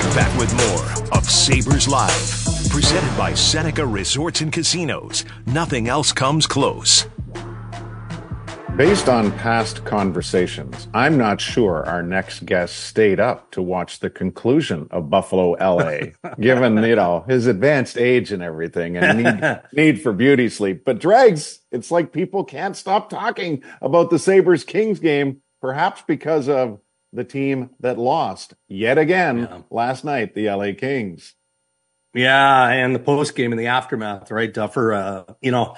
We're back with more of Sabres Live. Presented by Seneca Resorts and Casinos. Nothing else comes close. Based on past conversations, I'm not sure our next guest stayed up to watch the conclusion of Buffalo LA, given, you know, his advanced age and everything and need, need for beauty sleep. But Dregs, it's like people can't stop talking about the Sabres Kings game, perhaps because of the team that lost yet again yeah. last night, the LA Kings. Yeah, and the post game and the aftermath, right, Duffer? Uh, you know,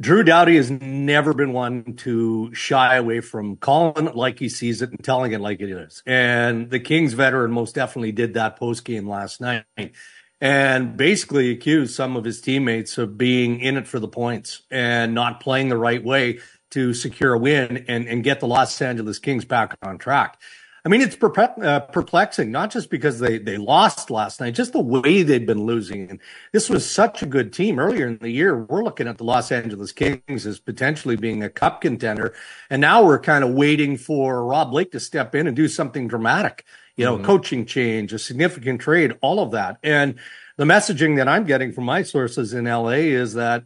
Drew Doughty has never been one to shy away from calling it like he sees it and telling it like it is. And the Kings veteran most definitely did that post game last night and basically accused some of his teammates of being in it for the points and not playing the right way to secure a win and, and get the Los Angeles Kings back on track. I mean, it's uh, perplexing, not just because they, they lost last night, just the way they've been losing. And this was such a good team earlier in the year. We're looking at the Los Angeles Kings as potentially being a cup contender. And now we're kind of waiting for Rob Blake to step in and do something dramatic, you know, mm-hmm. coaching change, a significant trade, all of that. And the messaging that I'm getting from my sources in LA is that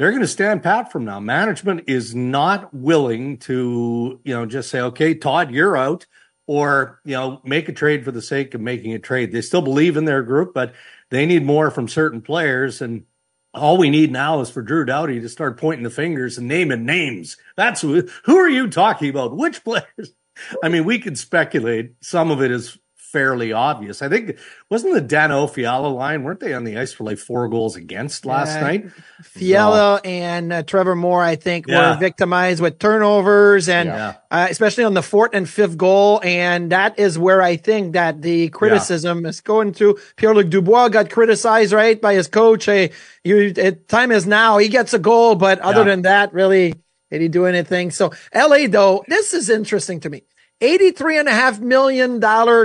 they're going to stand pat from now. Management is not willing to, you know, just say, okay, Todd, you're out or you know make a trade for the sake of making a trade. They still believe in their group, but they need more from certain players. And all we need now is for Drew Doughty to start pointing the fingers and naming names. That's who. Are you talking about? Which players? I mean, we could speculate. Some of it is fairly obvious. I think wasn't the Danault Fiala line? Weren't they on the ice for like four goals against last uh, night? Fiala so, and uh, Trevor Moore, I think, yeah. were victimized with turnovers and yeah. uh, especially on the fourth and fifth goal. And that is where I think that the criticism yeah. is going to. Pierre Luc Dubois got criticized right by his coach. Hey, you, time is now. He gets a goal, but other than that, really. Did he do anything? So LA though, this is interesting to me. $83.5 million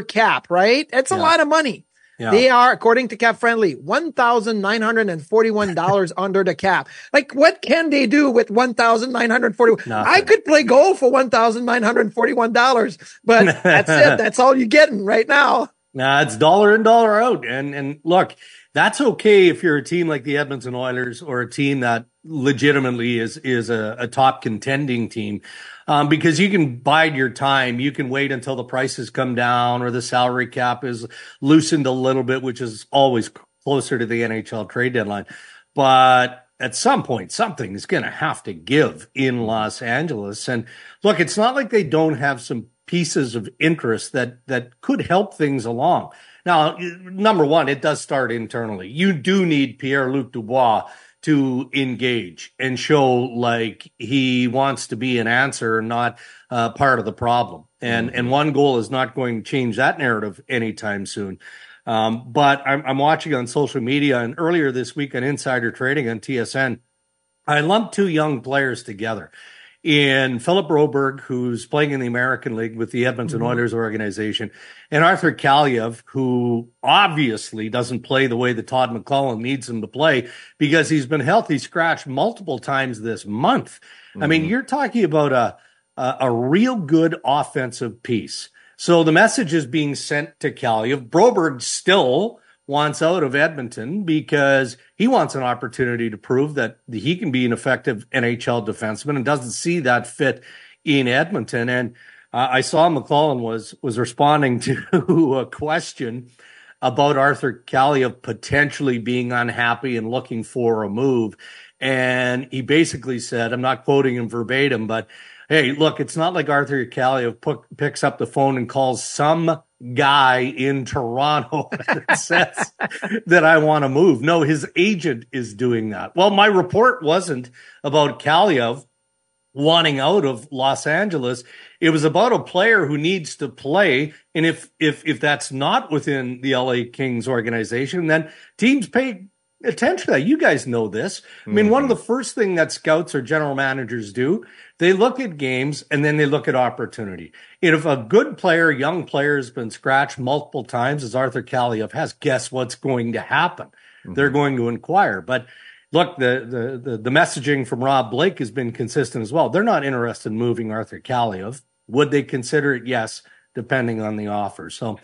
cap, right? That's a lot of money. Yeah. They are, according to Cap Friendly, $1,941 under the cap. Like, what can they do with $1,941? I could play golf for $1,941, but that's it. That's all you're getting right now. Nah, it's dollar in, dollar out. And, and look, that's okay if you're a team like the Edmonton Oilers or a team that legitimately is, is a, a top contending team um, because you can bide your time. You can wait until the prices come down or the salary cap is loosened a little bit, which is always closer to the NHL trade deadline. But at some point, something is going to have to give in Los Angeles. And look, it's not like they don't have some pieces of interest that that could help things along. Now, number one, it does start internally. You do need Pierre Luc Dubois to engage and show like he wants to be an answer, not uh, part of the problem. And and one goal is not going to change that narrative anytime soon. Um, but I'm, I'm watching on social media, and earlier this week on Insider Trading on TSN, I lumped two young players together in Philip Broberg, who's playing in the American League with the Edmonton mm-hmm. Oilers organization, and Arthur Kaliyev, who obviously doesn't play the way that Todd McLellan needs him to play because he's been healthy scratched multiple times this month. Mm-hmm. I mean, mm-hmm. you're talking about a, a, a real good offensive piece. So the message is being sent to Kaliyev. Broberg still wants out of Edmonton because he wants an opportunity to prove that he can be an effective NHL defenseman and doesn't see that fit in Edmonton. And uh, I saw McLellan was was responding to a question about Arthur Kaliyev potentially being unhappy and looking for a move. And he basically said, I'm not quoting him verbatim, but hey, look, it's not like Arthur Kaliyev picks up the phone and calls some guy in Toronto that says that I want to move. No, his agent is doing that. Well, my report wasn't about Kaliyev. wanting out of Los Angeles. It was about a player who needs to play. And if, if, if that's not within the LA Kings organization, then teams pay attention to that. You guys know this. I mean, mm-hmm. one of the first thing that scouts or general managers do, they look at games and then they look at opportunity. And if a good player, young player has been scratched multiple times, as Arthur Kaliyev has, guess what's going to happen? Mm-hmm. They're going to inquire. But look, the, the, the the messaging from Rob Blake has been consistent as well. They're not interested in moving Arthur Kaliyev. Would they consider it? Yes, depending on the offer. So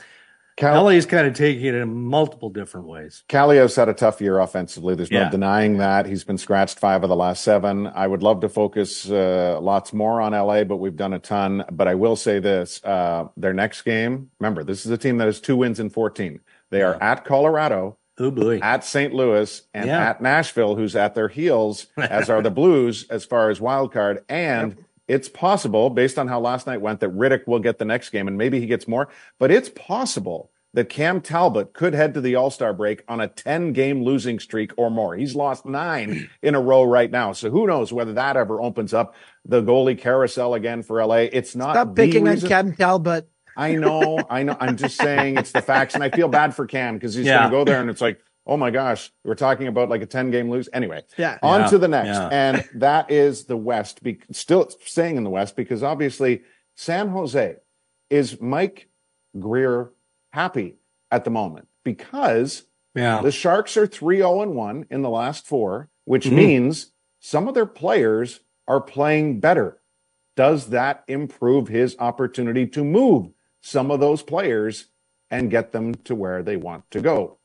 Cal- LA's kind of taking it in multiple different ways. Kaliyev's had a tough year offensively. There's no denying that. He's been scratched five of the last seven. I would love to focus uh, lots more on LA, but we've done a ton. But I will say this uh, their next game, remember, this is a team that has two wins in 14. They are yeah. at Colorado Oh boy. At St. Louis and yeah. at Nashville, who's at their heels, as are the Blues as far as wild card. And yep. It's possible, based on how last night went, that Rittich will get the next game and maybe he gets more. But it's possible that Cam Talbot could head to the All Star break on a 10 game losing streak or more. He's lost nine in a row right now. So who knows whether that ever opens up the goalie carousel again for LA. It's not. Stop picking on Cam Talbot. I know, I know. I'm just saying it's the facts, and I feel bad for Cam because he's yeah. going to go there, and it's like, oh my gosh, we're talking about like a 10 game lose. Anyway, yeah. On yeah. to the next, yeah. and that is the West. Be- still staying in the West because obviously San Jose is Mike Grier happy at the moment because yeah. the Sharks are 3 0 1 in the last four, which mm-hmm. means some of their players are playing better. Does that improve his opportunity to move some of those players and get them to where they want to go.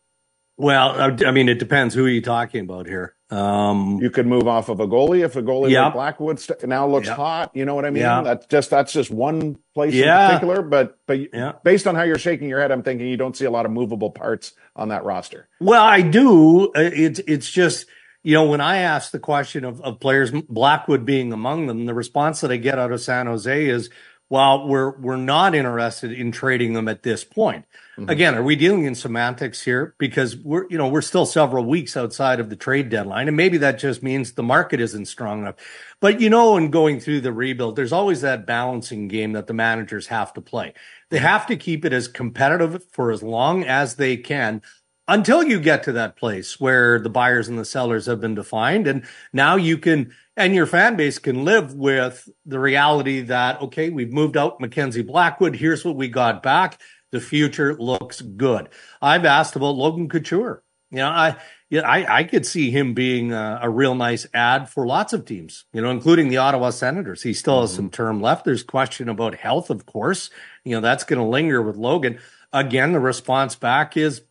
Well, I mean, it depends. Who are you talking about here? Um, you could move off of a goalie if a goalie yep. like Blackwood st- now looks yep. hot. You know what I mean? Yep. That's just that's just one place yeah. in particular. But but yeah. based on how you're shaking your head, I'm thinking you don't see a lot of movable parts on that roster. Well, I do. Uh, it's it's just you know when I ask the question of of players, Blackwood being among them, the response that I get out of San Jose is, while we're we're not interested in trading them at this point. Mm-hmm. Again, are we dealing in semantics here? Because we're you know we're still several weeks outside of the trade deadline, and maybe that just means the market isn't strong enough. But you know, in going through the rebuild, there's always that balancing game that the managers have to play. They have to keep it as competitive for as long as they can until you get to that place where the buyers and the sellers have been defined, and now you can and your fan base can live with the reality that okay we've moved out mackenzie blackwood here's what we got back the future looks good i've asked about logan couture you know i yeah, I, I could see him being a, a, real nice ad for lots of teams, you know, including the Ottawa Senators. He still has mm-hmm. some term left. There's question about health, of course. You know, that's going to linger with Logan. Again, the response back is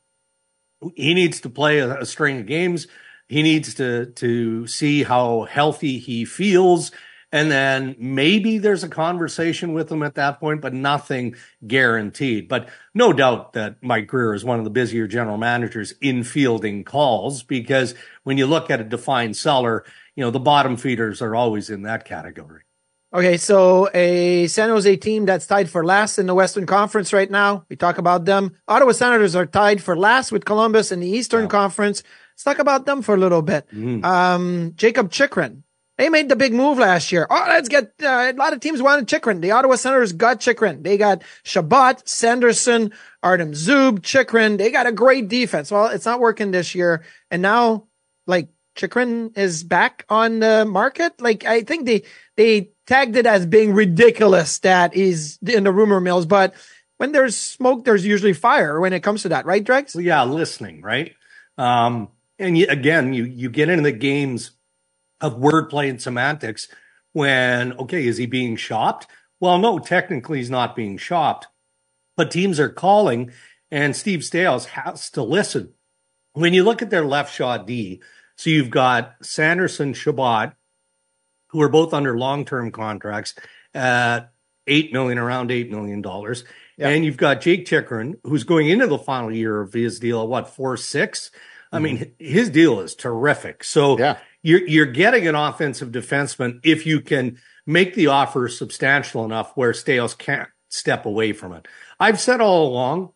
he needs to play a, a string of games he needs to to see how healthy he feels and then maybe there's a conversation with him at that point, but nothing guaranteed. But no doubt that Mike Grier is one of the busier general managers in fielding calls because when you look at a defined seller, you know, the bottom feeders are always in that category. Okay, so a San Jose team that's tied for last in the Western Conference right now. We talk about them. Ottawa Senators are tied for last with Columbus in the Eastern yeah. Conference. Let's talk about them for a little bit. Mm. Um, Jakob Chychrun. They made the big move last year. Oh, let's get uh, a lot of teams wanted Chychrun. The Ottawa Senators got Chychrun. They got Chabot, Sanderson, Artem Zub, Chychrun. They got a great defense. Well, it's not working this year. And now, like, Chychrun is back on the market. Like, I think they, they tagged it as being ridiculous that he's in the rumor mills, but when there's smoke, there's usually fire when it comes to that, right, Dregs? Well, yeah, listening, right? Um, and you, again, you you get into the games of wordplay and semantics when okay, is he being shopped? Well, no, technically he's not being shopped, but teams are calling, and Steve Staios has to listen. When you look at their left shot D, so you've got Sanderson, Chabot, who are both under long-term contracts at eight million, around eight million dollars. And you've got Jake Chychrun, who's going into the final year of his deal at what, four six? I mean, mm-hmm. his deal is terrific. So yeah. you're you're getting an offensive defenseman if you can make the offer substantial enough where Staios can't step away from it. I've said all along,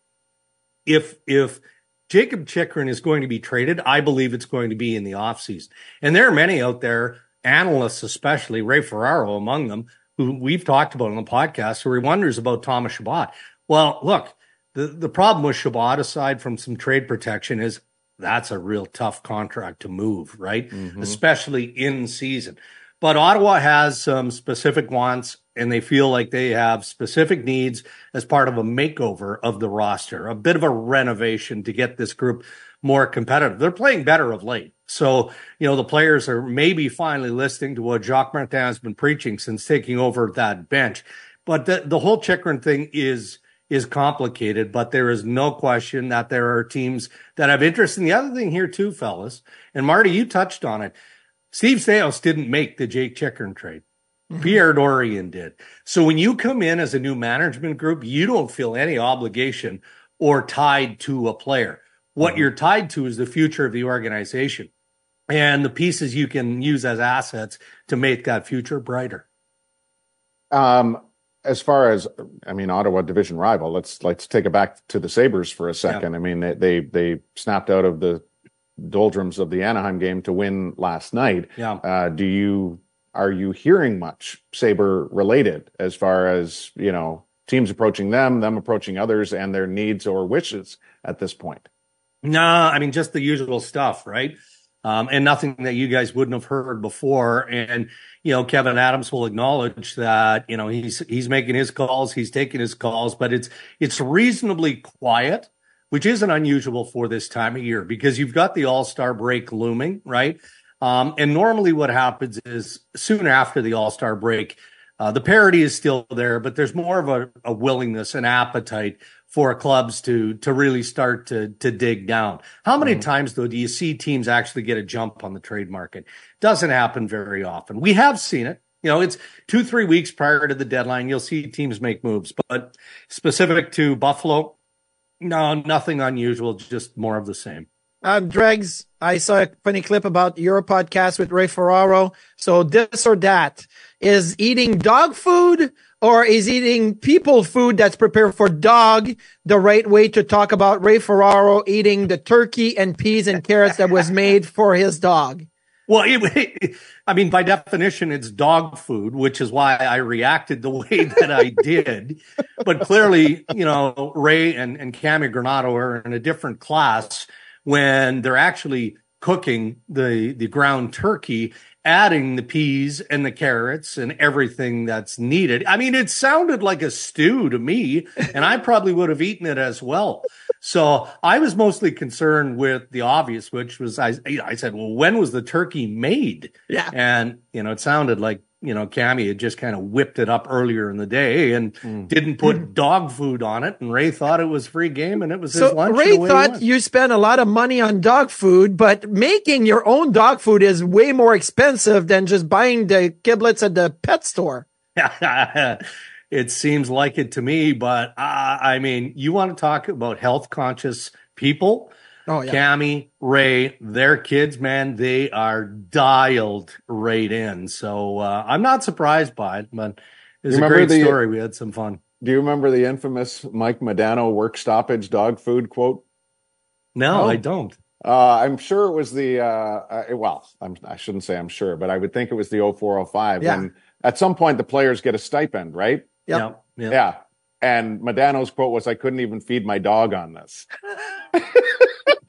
if if Jakob Chychrun is going to be traded, I believe it's going to be in the offseason. And there are many out there analysts, especially Ray Ferraro among them, who we've talked about on the podcast, where he wonders about Thomas Chabot. Well, look, the, the problem with Chabot, aside from some trade protection, is that's a real tough contract to move, right? Mm-hmm. Especially in season. But Ottawa has some specific wants and they feel like they have specific needs as part of a makeover of the roster, a bit of a renovation to get this group more competitive. They're playing better of late. So, you know, the players are maybe finally listening to what Jacques Martin has been preaching since taking over that bench. But the, the whole Chychrun thing is is complicated, but there is no question that there are teams that have interest. And the other thing here too, fellas, and Marty, you touched on it. Steve Staios didn't make the Jake Chychrun trade. Mm-hmm. Pierre Dorion did. So when you come in as a new management group, you don't feel any obligation or tied to a player. What mm-hmm. you're tied to is the future of the organization and the pieces you can use as assets to make that future brighter. Um, as far as I mean, Ottawa division rival. Let's let's take it back to the Sabres for a second. Yeah. I mean, they, they they snapped out of the doldrums of the Anaheim game to win last night. Yeah. Uh, do you are you hearing much Sabre related as far as you know teams approaching them, them approaching others, and their needs or wishes at this point? No, I mean just the usual stuff, right? Um, and nothing that you guys wouldn't have heard before. And you know, Kevin Adams will acknowledge that you know he's he's making his calls, he's taking his calls, but it's it's reasonably quiet, which isn't unusual for this time of year because you've got the All Star break looming, right? Um, and normally, what happens is soon after the All Star break, uh, the parity is still there, but there's more of a, a willingness and appetite for clubs to to really start to to dig down. How many mm-hmm. times though do you see teams actually get a jump on the trade market? Doesn't happen very often. We have seen it. You know, it's two three weeks prior to the deadline. You'll see teams make moves, but specific to Buffalo, no, nothing unusual. Just more of the same. Um, Dregs, I saw a funny clip about your podcast with Ray Ferraro. So this or that is eating dog food or is eating people food that's prepared for dog the right way to talk about Ray Ferraro eating the turkey and peas and carrots that was made for his dog? Well, it, I mean, by definition, it's dog food, which is why I reacted the way that I did. but clearly, you know, Ray and, and Cammi Granato are in a different class when they're actually cooking the the ground turkey adding the peas and the carrots and everything that's needed. I mean, it sounded like a stew to me, and I probably would have eaten it as well. So I was mostly concerned with the obvious, which was I, I said, well, when was the turkey made? Yeah. And, you know, it sounded like you know, Cammi had just kind of whipped it up earlier in the day and mm. didn't put mm. dog food on it. And Ray thought it was free game and it was so his lunch. Ray thought you spent a lot of money on dog food, but making your own dog food is way more expensive than just buying the giblets at the pet store. it seems like it to me, but uh, I mean, you want to talk about health conscious people? Oh, yeah. Cammi, Ray, their kids, man, they are dialed right in. So uh, I'm not surprised by it, but it's a great the, story. We had some fun. Do you remember the infamous Mike Modano work stoppage dog food quote? No, oh. I don't. Uh, I'm sure it was the, uh, uh, well, I'm, I should not say I'm sure, but I would think it was the 0405. Yeah. And at some point, the players get a stipend, right? Yep. Yeah. Yeah. And Modano's quote was, I couldn't even feed my dog on this.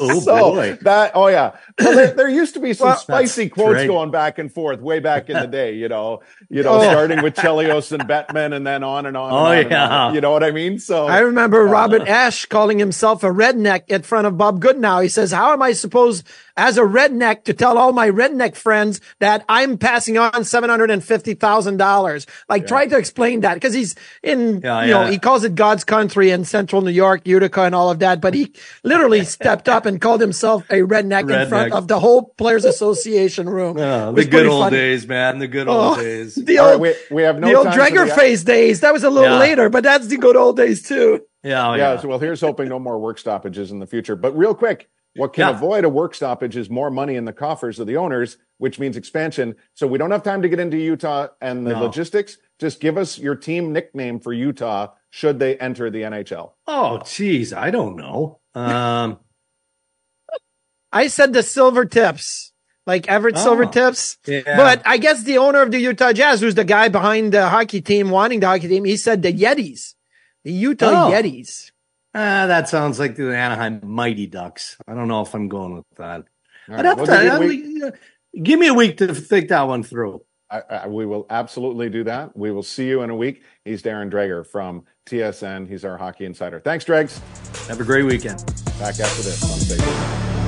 oh so boy! That oh yeah. Well, there, there used to be some well, spicy quotes great. going back and forth way back in the day. You know, you know, oh. starting with Chelios and Bettman, and then on and on. Oh and on yeah. On. You know what I mean? So I remember uh, Robert Esche calling himself a redneck in front of Bob Goodenow. He says, "How am I supposed as a redneck to tell all my redneck friends that I'm passing on seven hundred and fifty thousand dollars?" Like, yeah. try to explain that because he's in, yeah, you know, he calls it God's country in Central New York, Utica, and all of that, but he literally stepped up and called himself a redneck, redneck. in front of the whole Players Association room. Oh, the good old funny. days, man. The good old oh, days. The old, right, we, we, have no the old Dreger face days. That was a little yeah. later, but that's the good old days too. Yeah, oh, yeah. So, well, here's hoping no more work stoppages in the future. But real quick, what can yeah. avoid a work stoppage is more money in the coffers of the owners, which means expansion. So we don't have time to get into Utah and the no. logistics. Just give us your team nickname for Utah should they enter the NHL. Oh, geez, I don't know. Um, I said the silver tips. like Everett oh, Silvertips. Yeah. But I guess the owner of the Utah Jazz, who's the guy behind the hockey team, wanting the hockey team, he said the Yetis, the Utah oh. Yetis. Uh, that sounds like the Anaheim Mighty Ducks. I don't know if I'm going with that. Right. I'd have well, to, give me a week to think that one through. I, I, we will absolutely do that. We will see you in a week. He's Darren Dreger from TSN. He's our hockey insider. Thanks, Dregs. Have a great weekend. Back after this on